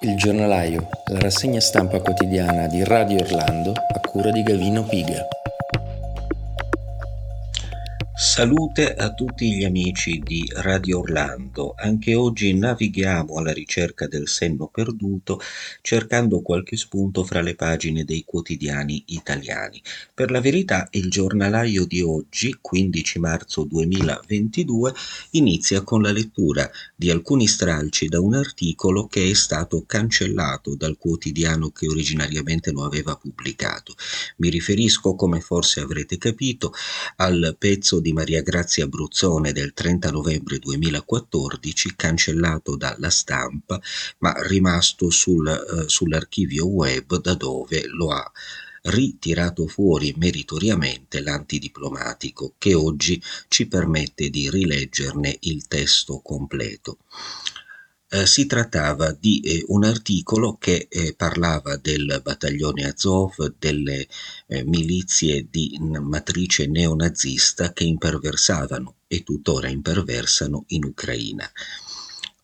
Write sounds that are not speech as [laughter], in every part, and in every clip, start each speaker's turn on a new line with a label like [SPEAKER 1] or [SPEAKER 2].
[SPEAKER 1] Il giornalaio, la rassegna stampa quotidiana di Radio Orlando a cura di Gavino Piga.
[SPEAKER 2] Salute a tutti gli amici di Radio Orlando. Anche oggi navighiamo alla ricerca del senno perduto, cercando qualche spunto fra le pagine dei quotidiani italiani. Per la verità, il giornalaio di oggi, 15 marzo 2022, inizia con la lettura di alcuni stralci da un articolo che è stato cancellato dal quotidiano che originariamente lo aveva pubblicato. Mi riferisco, come forse avrete capito, al pezzo di di Maria Grazia Bruzzone del 30 novembre 2014, cancellato dalla stampa, ma rimasto sul, eh, sull'archivio web da dove lo ha ritirato fuori meritoriamente l'antidiplomatico, che oggi ci permette di rileggerne il testo completo. Eh, si trattava di eh, un articolo che eh, parlava del battaglione Azov, delle eh, milizie di matrice neonazista che imperversavano e tuttora imperversano in Ucraina.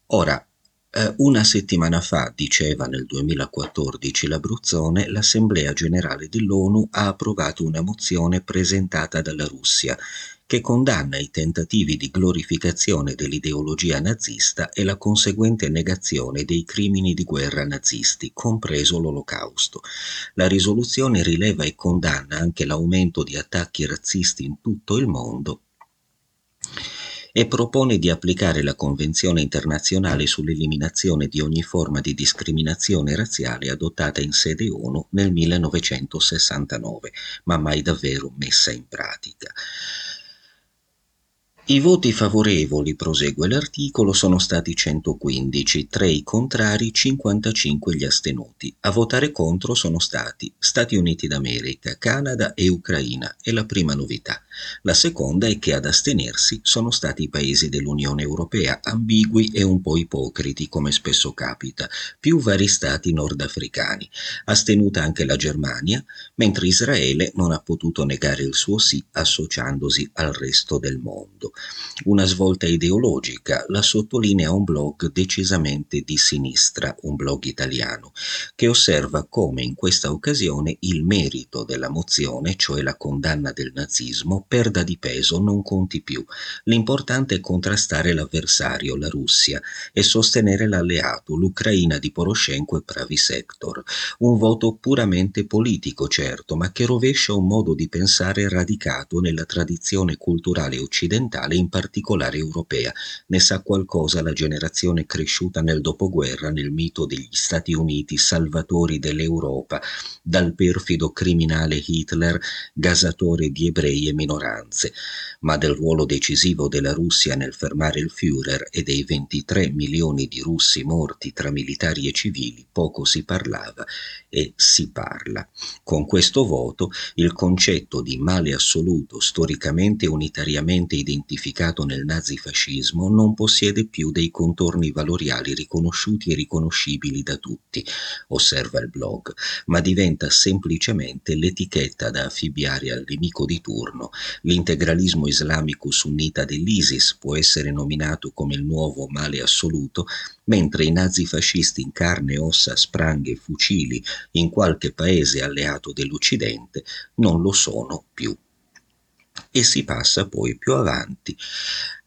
[SPEAKER 2] Ora, eh, una settimana fa, diceva nel 2014 l'Abruzzone, l'Assemblea generale dell'ONU ha approvato una mozione presentata dalla Russia che condanna i tentativi di glorificazione dell'ideologia nazista e la conseguente negazione dei crimini di guerra nazisti, compreso l'Olocausto. La risoluzione rileva e condanna anche l'aumento di attacchi razzisti in tutto il mondo e propone di applicare la Convenzione internazionale sull'eliminazione di ogni forma di discriminazione razziale adottata in sede ONU nel 1969, ma mai davvero messa in pratica. I voti favorevoli, prosegue l'articolo, sono stati 115, 3 i contrari, 55 gli astenuti. A votare contro sono stati Stati Uniti d'America, Canada e Ucraina, è la prima novità. La seconda è che ad astenersi sono stati i paesi dell'Unione Europea, ambigui e un po' ipocriti, come spesso capita, più vari stati nordafricani. Astenuta anche la Germania, mentre Israele non ha potuto negare il suo sì associandosi al resto del mondo. Una svolta ideologica la sottolinea un blog decisamente di sinistra, un blog italiano, che osserva come in questa occasione il merito della mozione, cioè la condanna del nazismo, perda di peso, non conti più. L'importante è contrastare l'avversario, la Russia, e sostenere l'alleato, l'Ucraina di Poroshenko e Pravi Sector. Un voto puramente politico, certo, ma che rovescia un modo di pensare radicato nella tradizione culturale occidentale in particolare europea. Ne sa qualcosa la generazione cresciuta nel dopoguerra nel mito degli Stati Uniti salvatori dell'Europa, dal perfido criminale Hitler, gasatore di ebrei e minoranze, ma del ruolo decisivo della Russia nel fermare il Führer e dei 23 milioni di russi morti tra militari e civili poco si parlava e si parla. Con questo voto il concetto di male assoluto storicamente unitariamente identificato identificato nel nazifascismo non possiede più dei contorni valoriali riconosciuti e riconoscibili da tutti, osserva il blog, ma diventa semplicemente l'etichetta da affibbiare al nemico di turno. L'integralismo islamico sunnita dell'ISIS può essere nominato come il nuovo male assoluto, mentre i nazifascisti in carne, ossa, spranghe e fucili in qualche paese alleato dell'Occidente non lo sono più. E si passa poi più avanti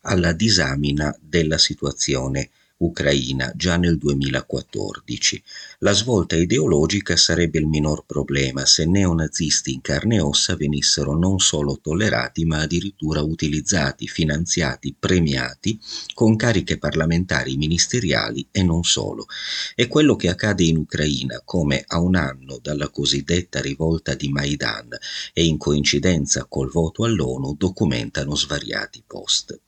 [SPEAKER 2] alla disamina della situazione ucraina già nel 2014. La svolta ideologica sarebbe il minor problema se neonazisti in carne e ossa venissero non solo tollerati ma addirittura utilizzati, finanziati, premiati con cariche parlamentari ministeriali e non solo. È quello che accade in Ucraina come a un anno dalla cosiddetta rivolta di Maidan e in coincidenza col voto all'ONU documentano svariati post.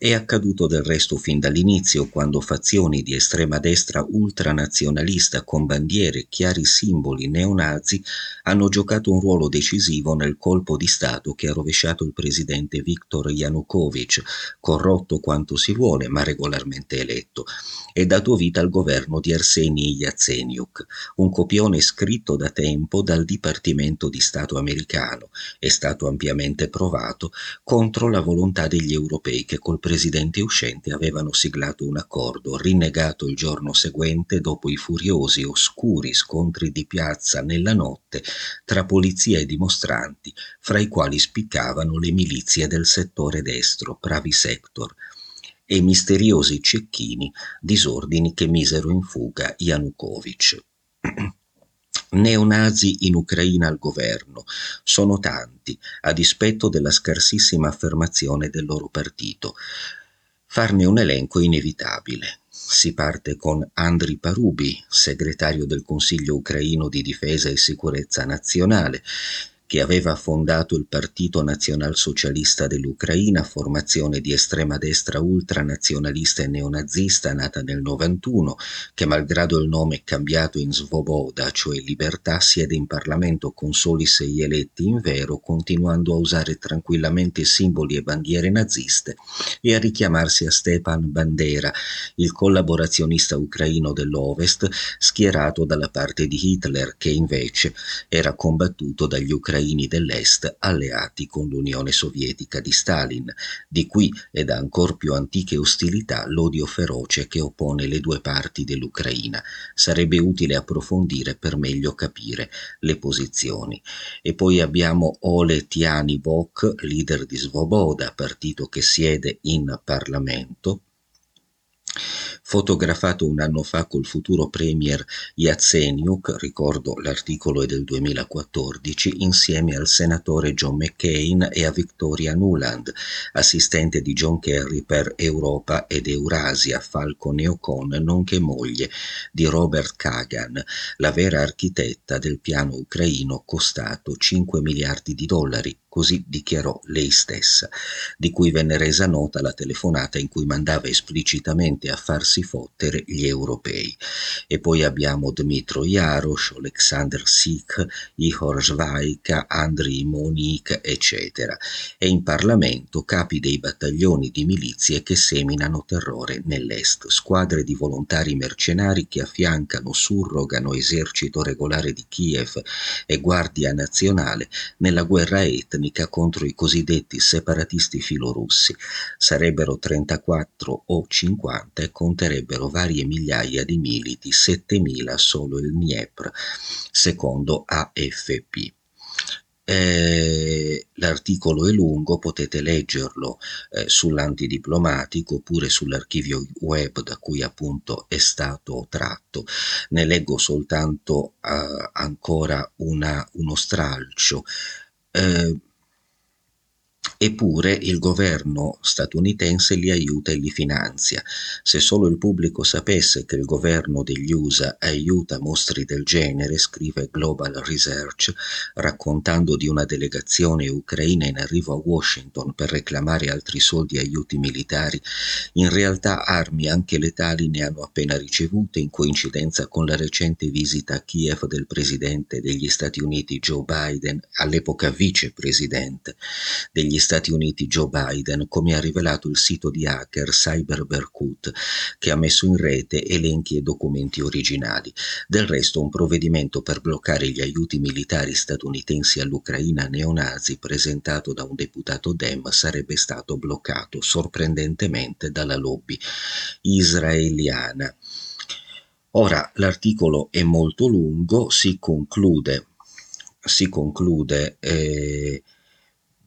[SPEAKER 2] È accaduto del resto fin dall'inizio, quando fazioni di estrema destra ultranazionalista con bandiere e chiari simboli neonazi hanno giocato un ruolo decisivo nel colpo di Stato che ha rovesciato il presidente Viktor Yanukovych, corrotto quanto si vuole ma regolarmente eletto, e dato vita al governo di Arseny Yatsenyuk, un copione scritto da tempo dal Dipartimento di Stato americano, è stato ampiamente provato, contro la volontà degli europei che col presidente uscente avevano siglato un accordo, rinnegato il giorno seguente dopo i furiosi oscuri scontri di piazza nella notte tra polizia e dimostranti, fra i quali spiccavano le milizie del settore destro, Pravi Sector, e misteriosi cecchini, disordini che misero in fuga Yanukovych. [clears throat] Neonazi in Ucraina al governo sono tanti, a dispetto della scarsissima affermazione del loro partito. Farne un elenco è inevitabile. Si parte con Andriy Parubi, segretario del Consiglio ucraino di difesa e sicurezza nazionale, che aveva fondato il Partito Nazionalsocialista dell'Ucraina, formazione di estrema destra ultranazionalista e neonazista nata nel 91, che malgrado il nome cambiato in Svoboda, cioè libertà, siede in Parlamento con soli sei eletti in vero, continuando a usare tranquillamente simboli e bandiere naziste e a richiamarsi a Stepan Bandera, il collaborazionista ucraino dell'Ovest, schierato dalla parte di Hitler, che invece era combattuto dagli ucraini ucraini dell'Est alleati con l'Unione Sovietica di Stalin, di qui e da ancor più antiche ostilità l'odio feroce che oppone le due parti dell'Ucraina. Sarebbe utile approfondire per meglio capire le posizioni. E poi abbiamo Ole Tiani Bok, leader di Svoboda, partito che siede in Parlamento, fotografato un anno fa col futuro premier Yatsenyuk, ricordo l'articolo è del 2014, insieme al senatore John McCain e a Victoria Nuland, assistente di John Kerry per Europa ed Eurasia, Falcon e Ocon, nonché moglie di Robert Kagan, la vera architetta del piano ucraino costato 5 miliardi di dollari, così dichiarò lei stessa, di cui venne resa nota la telefonata in cui mandava esplicitamente a farsi fottere gli europei. E poi abbiamo Dmitro Jarosz, Alexander Sik, Ihor Zvaika, Andriy Monik, eccetera. E in Parlamento capi dei battaglioni di milizie che seminano terrore nell'est, squadre di volontari mercenari che affiancano, surrogano esercito regolare di Kiev e guardia nazionale nella guerra etnica etnica contro i cosiddetti separatisti filorussi. Sarebbero 34 o 50 e conterebbero varie migliaia di militi, 7.000 solo il Dniepr, secondo AFP. Eh, l'articolo è lungo, potete leggerlo eh, sull'antidiplomatico oppure sull'archivio web da cui appunto è stato tratto. Ne leggo soltanto eh, ancora una, uno stralcio. Eh, Eppure il governo statunitense li aiuta e li finanzia. Se solo il pubblico sapesse che il governo degli USA aiuta mostri del genere, scrive Global Research, raccontando di una delegazione ucraina in arrivo a Washington per reclamare altri soldi e aiuti militari, in realtà armi anche letali ne hanno appena ricevute in coincidenza con la recente visita a Kiev del presidente degli Stati Uniti Joe Biden, all'epoca vicepresidente degli Stati Stati Uniti Joe Biden, come ha rivelato il sito di hacker CyberBerkut, che ha messo in rete elenchi e documenti originali. Del resto un provvedimento per bloccare gli aiuti militari statunitensi all'Ucraina neonazi presentato da un deputato Dem sarebbe stato bloccato sorprendentemente dalla lobby israeliana. Ora l'articolo è molto lungo, si conclude, si conclude eh,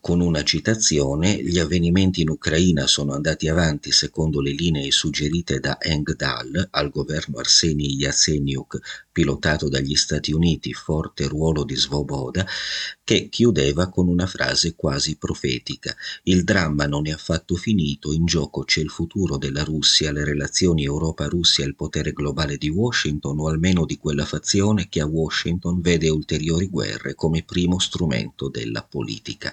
[SPEAKER 2] con una citazione, gli avvenimenti in Ucraina sono andati avanti secondo le linee suggerite da Engdahl al governo Arseni Yatsenyuk, pilotato dagli Stati Uniti, forte ruolo di Svoboda, che chiudeva con una frase quasi profetica. Il dramma non è affatto finito, in gioco c'è il futuro della Russia, le relazioni Europa-Russia e il potere globale di Washington, o almeno di quella fazione che a Washington vede ulteriori guerre come primo strumento della politica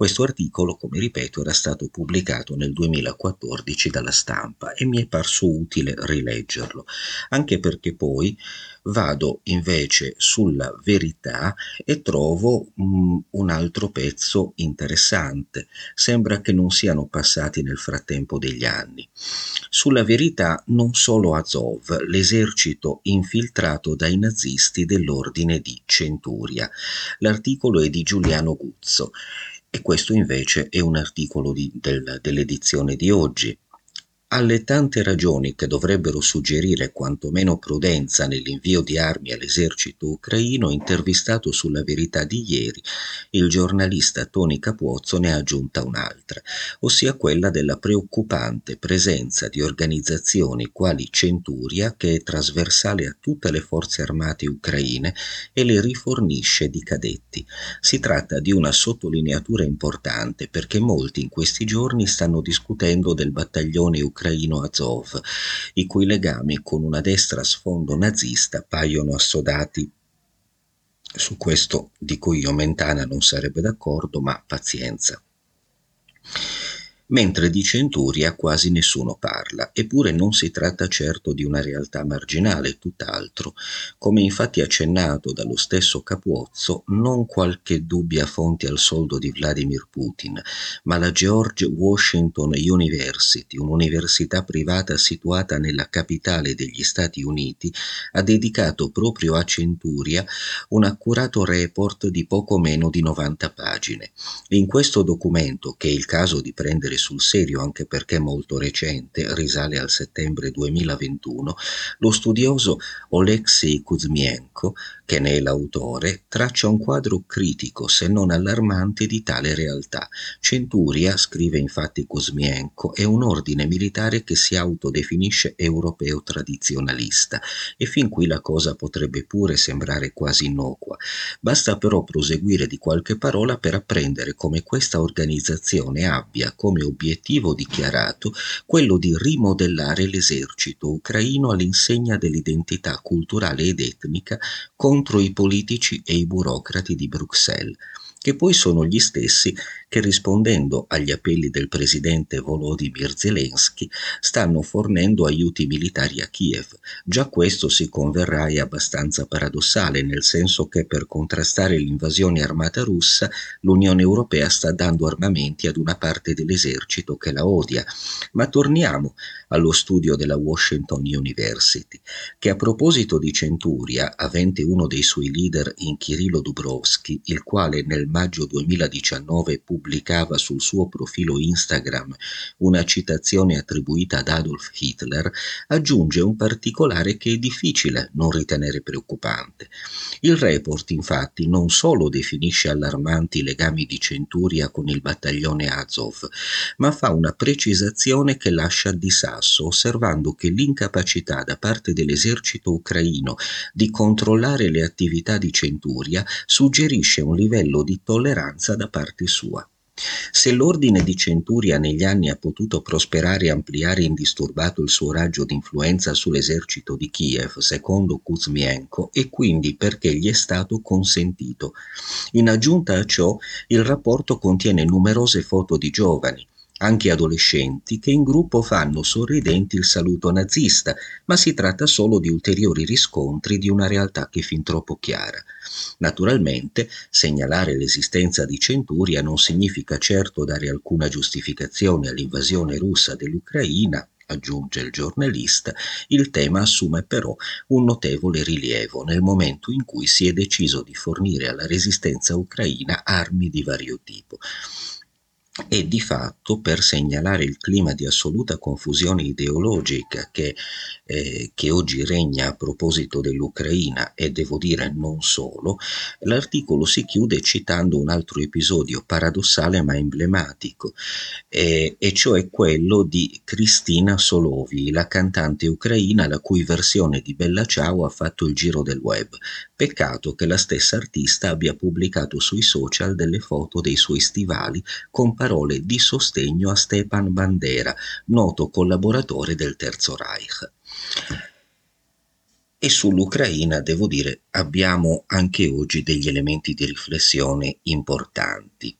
[SPEAKER 2] Questo articolo, come ripeto, era stato pubblicato nel 2014 dalla stampa e mi è parso utile rileggerlo, anche perché poi vado invece sulla verità e trovo um, un altro pezzo interessante. Sembra che non siano passati nel frattempo degli anni. Sulla verità non solo Azov, l'esercito infiltrato dai nazisti dell'ordine di Centuria. L'articolo è di Giuliano Guzzo E questo invece è un articolo di, del, dell'edizione di oggi. Alle tante ragioni che dovrebbero suggerire quantomeno prudenza nell'invio di armi all'esercito ucraino, intervistato sulla verità di ieri, il giornalista Tony Capuozzo ne ha aggiunta un'altra, ossia quella della preoccupante presenza di organizzazioni quali Centuria, che è trasversale a tutte le forze armate ucraine e le rifornisce di cadetti. Si tratta di una sottolineatura importante perché molti in questi giorni stanno discutendo del battaglione ucraino ucraino Azov, i cui legami con una destra a sfondo nazista paiono assodati. Su questo dico io Mentana non sarebbe d'accordo, ma pazienza mentre di Centuria quasi nessuno parla, eppure non si tratta certo di una realtà marginale, tutt'altro. Come infatti accennato dallo stesso Capuozzo, non qualche dubbia fonte al soldo di Vladimir Putin, ma la George Washington University, un'università privata situata nella capitale degli Stati Uniti, ha dedicato proprio a Centuria un accurato report di poco meno di 90 pagine. In questo documento, che è il caso di prendere sul serio anche perché molto recente, risale al settembre 2021, lo studioso Oleksiy Kuzmienko, che ne è l'autore, traccia un quadro critico, se non allarmante, di tale realtà. Centuria, scrive infatti Kuzmienko, è un ordine militare che si autodefinisce europeo tradizionalista e fin qui la cosa potrebbe pure sembrare quasi innocua. Basta però proseguire di qualche parola per apprendere come questa organizzazione abbia come obiettivo dichiarato quello di rimodellare l'esercito ucraino all'insegna dell'identità culturale ed etnica contro i politici e i burocrati di Bruxelles che poi sono gli stessi che rispondendo agli appelli del presidente Volodymyr Zelensky stanno fornendo aiuti militari a Kiev. Già questo si converrà è abbastanza paradossale, nel senso che per contrastare l'invasione armata russa l'Unione Europea sta dando armamenti ad una parte dell'esercito che la odia. Ma torniamo allo studio della Washington University, che a proposito di Centuria, avente uno dei suoi leader in Kirilo Dubrovsky, il quale nel maggio 2019 pubblicava sul suo profilo Instagram una citazione attribuita ad Adolf Hitler, aggiunge un particolare che è difficile non ritenere preoccupante. Il report infatti non solo definisce allarmanti i legami di Centuria con il battaglione Azov, ma fa una precisazione che lascia di sasso, osservando che l'incapacità da parte dell'esercito ucraino di controllare le attività di Centuria suggerisce un livello tolleranza da parte sua. Se l'ordine di Centuria negli anni ha potuto prosperare e ampliare indisturbato il suo raggio di influenza sull'esercito di Kiev, secondo Kuzmienko, è quindi perché gli è stato consentito. In aggiunta a ciò, il rapporto contiene numerose foto di giovani, anche adolescenti, che in gruppo fanno sorridenti il saluto nazista, ma si tratta solo di ulteriori riscontri di una realtà che è fin troppo chiara. Naturalmente, segnalare l'esistenza di Centuria non significa certo dare alcuna giustificazione all'invasione russa dell'Ucraina, aggiunge il giornalista, il tema assume però un notevole rilievo nel momento in cui si è deciso di fornire alla resistenza ucraina armi di vario tipo e di fatto per segnalare il clima di assoluta confusione ideologica che, eh, che, oggi regna a proposito dell'Ucraina e devo dire non solo, l'articolo si chiude citando un altro episodio paradossale ma emblematico, eh, e cioè quello di Cristina Solovi, la cantante ucraina la cui versione di Bella Ciao ha fatto il giro del web. Peccato che la stessa artista abbia pubblicato sui social delle foto dei suoi stivali con parole di sostegno a Stepan Bandera, noto collaboratore del Terzo Reich. E sull'Ucraina, devo dire, abbiamo anche oggi degli elementi di riflessione importanti.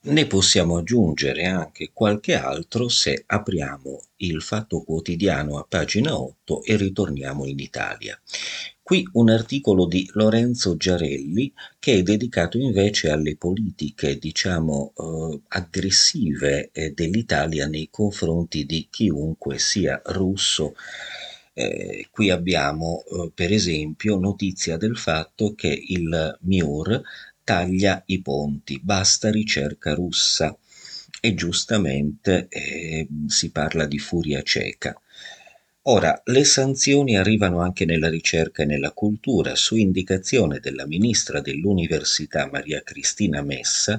[SPEAKER 2] Ne possiamo aggiungere anche qualche altro se apriamo il Fatto Quotidiano a pagina 8 e ritorniamo in Italia. Qui un articolo di Lorenzo Giarelli che è dedicato invece alle politiche, diciamo, eh, aggressive eh, dell'Italia nei confronti di chiunque sia russo Eh, qui abbiamo eh, per esempio notizia del fatto che il MIUR taglia i ponti, basta ricerca russa e giustamente eh, si parla di furia cieca. Ora, le sanzioni arrivano anche nella ricerca e nella cultura, su indicazione della ministra dell'Università Maria Cristina Messa,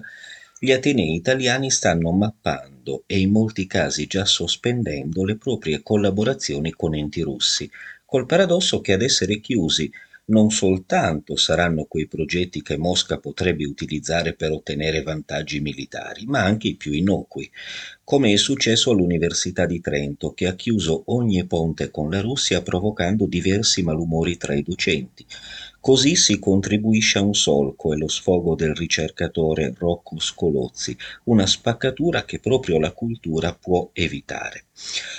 [SPEAKER 2] gli atenei italiani stanno mappando e in molti casi già sospendendo le proprie collaborazioni con enti russi, col paradosso che ad essere chiusi non soltanto saranno quei progetti che Mosca potrebbe utilizzare per ottenere vantaggi militari, ma anche i più innocui, come è successo all'Università di Trento, che ha chiuso ogni ponte con la Russia provocando diversi malumori tra i docenti. Così si contribuisce a un solco e lo sfogo del ricercatore Rocco Scolozzi, una spaccatura che proprio la cultura può evitare.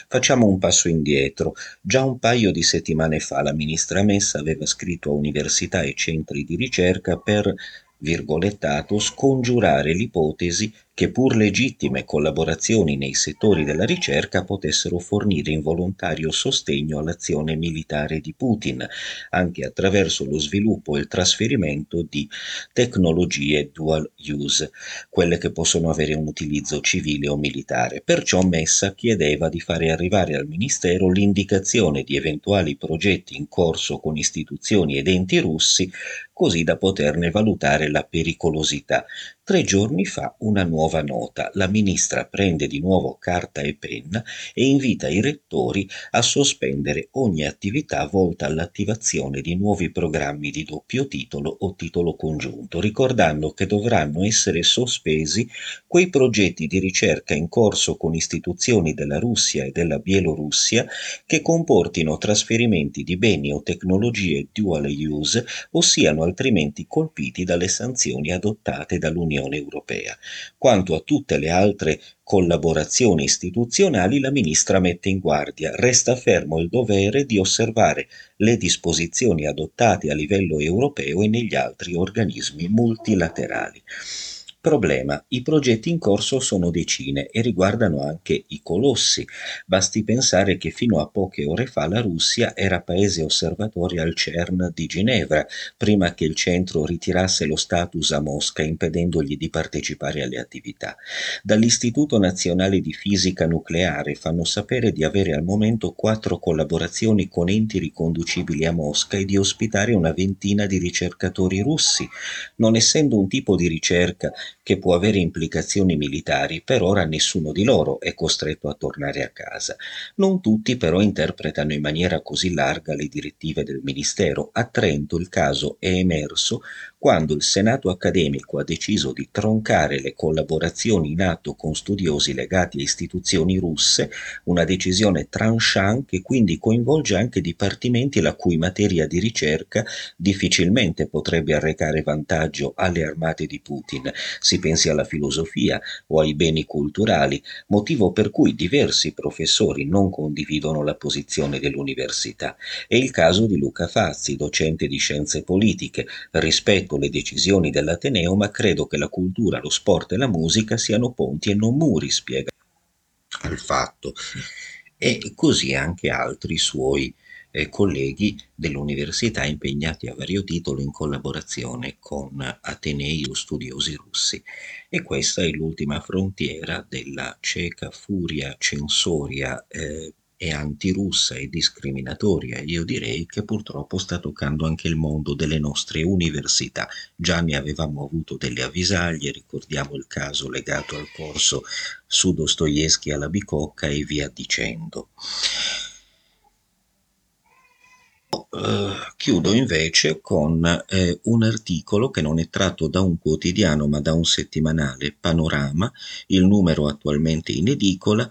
[SPEAKER 2] Facciamo un passo indietro. Già un paio di settimane fa la ministra Messa aveva scritto a università e centri di ricerca per virgolettato, scongiurare l'ipotesi che pur legittime collaborazioni nei settori della ricerca potessero fornire involontario sostegno all'azione militare di Putin, anche attraverso lo sviluppo e il trasferimento di tecnologie dual use, quelle che possono avere un utilizzo civile o militare. Perciò Messa chiedeva di fare arrivare al Ministero l'indicazione di eventuali progetti in corso con istituzioni ed enti russi così da poterne valutare la pericolosità. Tre giorni fa una nuova nota. La ministra prende di nuovo carta e penna e invita i rettori a sospendere ogni attività volta all'attivazione di nuovi programmi di doppio titolo o titolo congiunto, ricordando che dovranno essere sospesi quei progetti di ricerca in corso con istituzioni della Russia e della Bielorussia che comportino trasferimenti di beni o tecnologie dual use o siano altrimenti colpiti dalle sanzioni adottate dall'Unione Europea. Quanto a tutte le altre collaborazioni istituzionali, la ministra mette in guardia, resta fermo il dovere di osservare le disposizioni adottate a livello europeo e negli altri organismi multilaterali. Problema: i progetti in corso sono decine e riguardano anche i colossi. Basti pensare che fino a poche ore fa la Russia era paese osservatore al CERN di Ginevra, prima che il centro ritirasse lo status a Mosca impedendogli di partecipare alle attività. Dall'Istituto Nazionale di Fisica Nucleare fanno sapere di avere al momento quattro collaborazioni con enti riconducibili a Mosca e di ospitare una ventina di ricercatori russi. Non essendo un tipo di ricerca che può avere implicazioni militari, per ora nessuno di loro è costretto a tornare a casa. Non tutti però interpretano in maniera così larga le direttive del Ministero. A Trento il caso è emerso quando il Senato accademico ha deciso di troncare le collaborazioni in atto con studiosi legati a istituzioni russe, una decisione tranchant che quindi coinvolge anche dipartimenti la cui materia di ricerca difficilmente potrebbe arrecare vantaggio alle armate di Putin. Si pensi alla filosofia o ai beni culturali, motivo per cui diversi professori non condividono la posizione dell'università. È il caso di Luca Fazzi, docente di scienze politiche, rispetto rispetto le decisioni dell'Ateneo, ma credo che la cultura, lo sport e la musica siano ponti e non muri, spiega al fatto. E così anche altri suoi eh, colleghi dell'università impegnati a vario titolo in collaborazione con atenei o studiosi russi. E questa è l'ultima frontiera della cieca furia censoria eh, e antirussa e discriminatoria, io direi che purtroppo sta toccando anche il mondo delle nostre università. Già ne avevamo avuto delle avvisaglie, ricordiamo il caso legato al corso su Dostoevsky alla Bicocca e via dicendo. Chiudo invece con eh, un articolo che non è tratto da un quotidiano ma da un settimanale, Panorama, il numero attualmente in edicola,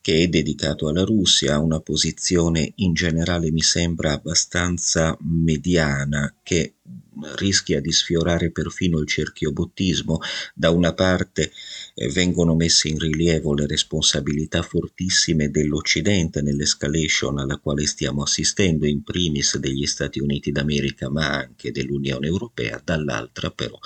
[SPEAKER 2] che è dedicato alla Russia, ha una posizione in generale mi sembra abbastanza mediana, che rischia di sfiorare perfino il cerchiobottismo. Da una parte eh, vengono messe in rilievo le responsabilità fortissime dell'Occidente nell'escalation alla quale stiamo assistendo, in primis degli Stati Uniti d'America, ma anche dell'Unione Europea, dall'altra però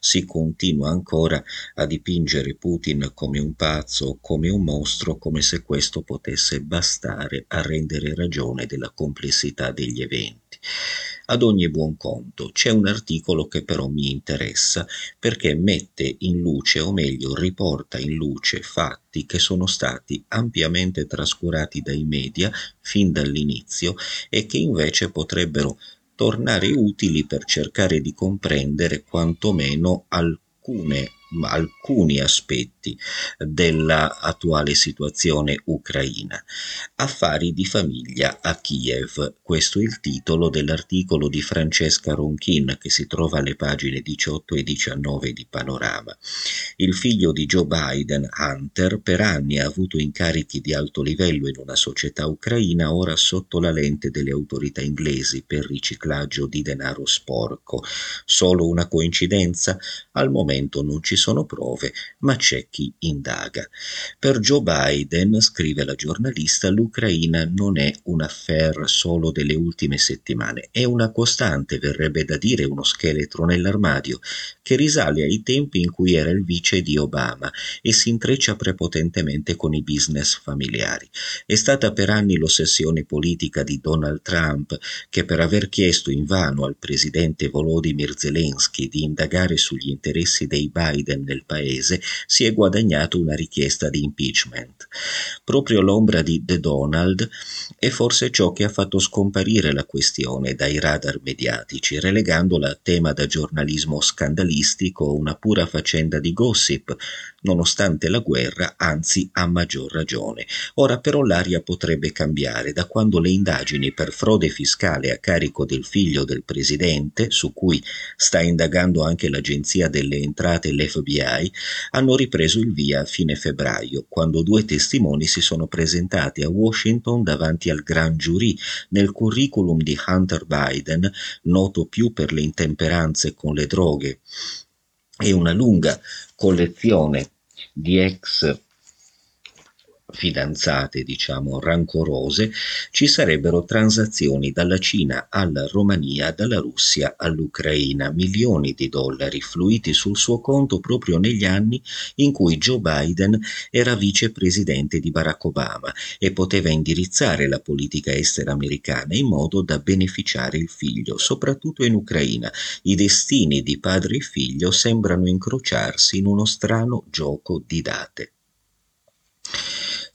[SPEAKER 2] si continua ancora a dipingere Putin come un pazzo, come un mostro, come se questo potesse bastare a rendere ragione della complessità degli eventi. Ad ogni buon conto c'è un articolo che però mi interessa perché mette in luce, o meglio riporta in luce fatti che sono stati ampiamente trascurati dai media fin dall'inizio e che invece potrebbero tornare utili per cercare di comprendere quantomeno alcune alcuni aspetti dell'attuale situazione ucraina. Affari di famiglia a Kiev. Questo è il titolo dell'articolo di Francesca Ronchin che si trova alle pagine 18 e 19 di Panorama. Il figlio di Joe Biden, Hunter, per anni ha avuto incarichi di alto livello in una società ucraina, ora sotto la lente delle autorità inglesi per riciclaggio di denaro sporco. Solo una coincidenza? Al momento non ci sono prove, ma c'è chi indaga. Per Joe Biden, scrive la giornalista, l'Ucraina non è un affair solo delle ultime settimane, è una costante, verrebbe da dire uno scheletro nell'armadio, che risale ai tempi in cui era il vice di Obama e si intreccia prepotentemente con i business familiari. È stata per anni l'ossessione politica di Donald Trump, che per aver chiesto invano al presidente Volodymyr Zelensky di indagare sugli interessi dei Biden nel paese si è guadagnato una richiesta di impeachment. Proprio l'ombra di The Donald è forse ciò che ha fatto scomparire la questione dai radar mediatici, relegandola a tema da giornalismo scandalistico una pura faccenda di gossip, nonostante la guerra, anzi a maggior ragione. Ora però l'aria potrebbe cambiare da quando le indagini per frode fiscale a carico del figlio del presidente, su cui sta indagando anche l'Agenzia delle Entrate e l'FBI, hanno ripreso il via a fine febbraio, quando due testimoni si sono presentati a Washington davanti al Grand Jury nel curriculum di Hunter Biden, noto più per le intemperanze con le droghe. E una lunga collezione di ex fidanzate, diciamo, rancorose, ci sarebbero transazioni dalla Cina alla Romania, dalla Russia all'Ucraina, milioni di dollari fluiti sul suo conto proprio negli anni in cui Joe Biden era vicepresidente di Barack Obama e poteva indirizzare la politica estera americana in modo da beneficiare il figlio, soprattutto in Ucraina. I destini di padre e figlio sembrano incrociarsi in uno strano gioco di date.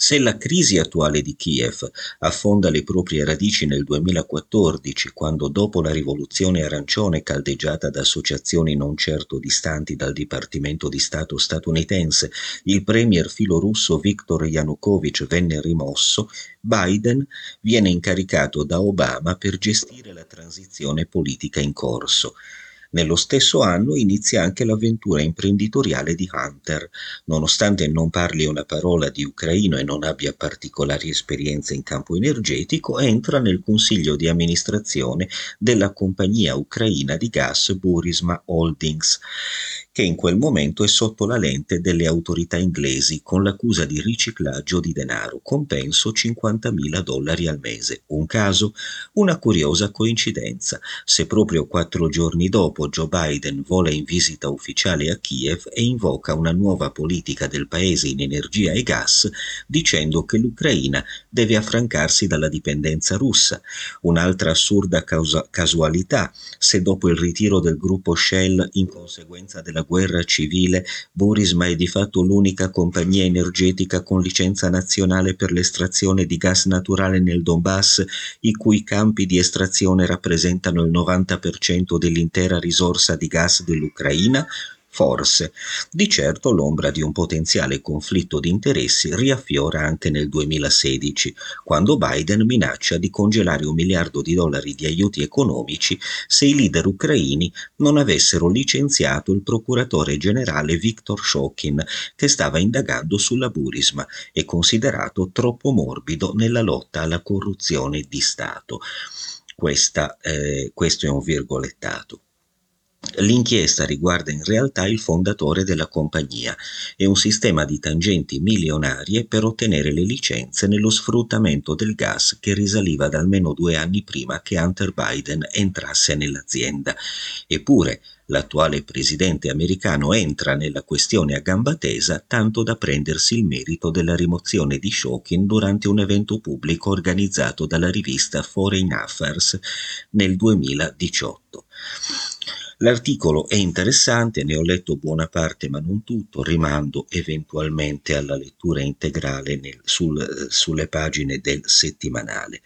[SPEAKER 2] Se la crisi attuale di Kiev affonda le proprie radici nel 2014, quando dopo la rivoluzione arancione caldeggiata da associazioni non certo distanti dal Dipartimento di Stato statunitense, il premier filorusso Viktor Yanukovych venne rimosso, Biden viene incaricato da Obama per gestire la transizione politica in corso. Nello stesso anno inizia anche l'avventura imprenditoriale di Hunter. Nonostante non parli una parola di ucraino e non abbia particolari esperienze in campo energetico, entra nel consiglio di amministrazione della compagnia ucraina di gas Burisma Holdings che in quel momento è sotto la lente delle autorità inglesi con l'accusa di riciclaggio di denaro, compenso 50.000 dollari al mese. Un caso? Una curiosa coincidenza. Se proprio quattro giorni dopo Joe Biden vola in visita ufficiale a Kiev e invoca una nuova politica del paese in energia e gas, dicendo che l'Ucraina deve affrancarsi dalla dipendenza russa. Un'altra assurda causa- casualità, se dopo il ritiro del gruppo Shell in conseguenza della guerra civile, Burisma è di fatto l'unica compagnia energetica con licenza nazionale per l'estrazione di gas naturale nel Donbass, i cui campi di estrazione rappresentano il 90% dell'intera risorsa di gas dell'Ucraina, Forse. Di certo l'ombra di un potenziale conflitto di interessi riaffiora anche nel 2016, quando Biden minaccia di congelare un miliardo di dollari di aiuti economici se i leader ucraini non avessero licenziato il procuratore generale Viktor Shokin, che stava indagando sulla Burisma e considerato troppo morbido nella lotta alla corruzione di Stato. Questa, eh, questo è un virgolettato. L'inchiesta riguarda in realtà il fondatore della compagnia e un sistema di tangenti milionarie per ottenere le licenze nello sfruttamento del gas che risaliva da almeno due anni prima che Hunter Biden entrasse nell'azienda. Eppure, l'attuale presidente americano entra nella questione a gamba tesa tanto da prendersi il merito della rimozione di Shokin durante un evento pubblico organizzato dalla rivista Foreign Affairs nel 2018. L'articolo è interessante, ne ho letto buona parte ma non tutto, rimando eventualmente alla lettura integrale nel, sul, sulle pagine del settimanale.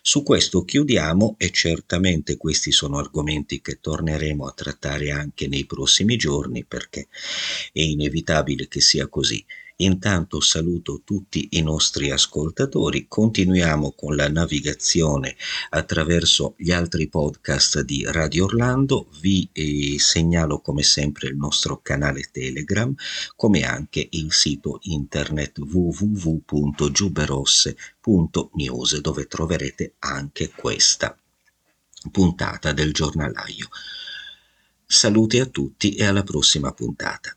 [SPEAKER 2] Su questo chiudiamo e certamente questi sono argomenti che torneremo a trattare anche nei prossimi giorni perché è inevitabile che sia così. Intanto saluto tutti i nostri ascoltatori, continuiamo con la navigazione attraverso gli altri podcast di Radio Orlando, vi eh, segnalo come sempre il nostro canale Telegram, come anche il sito internet www.giuberosse.news dove troverete anche questa puntata del giornalaio. Saluti a tutti e alla prossima puntata.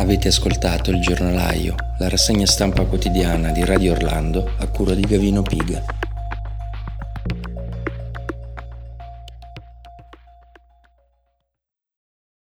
[SPEAKER 1] Avete ascoltato il giornalaio, la rassegna stampa quotidiana di Radio Orlando a cura di Gavino Piga.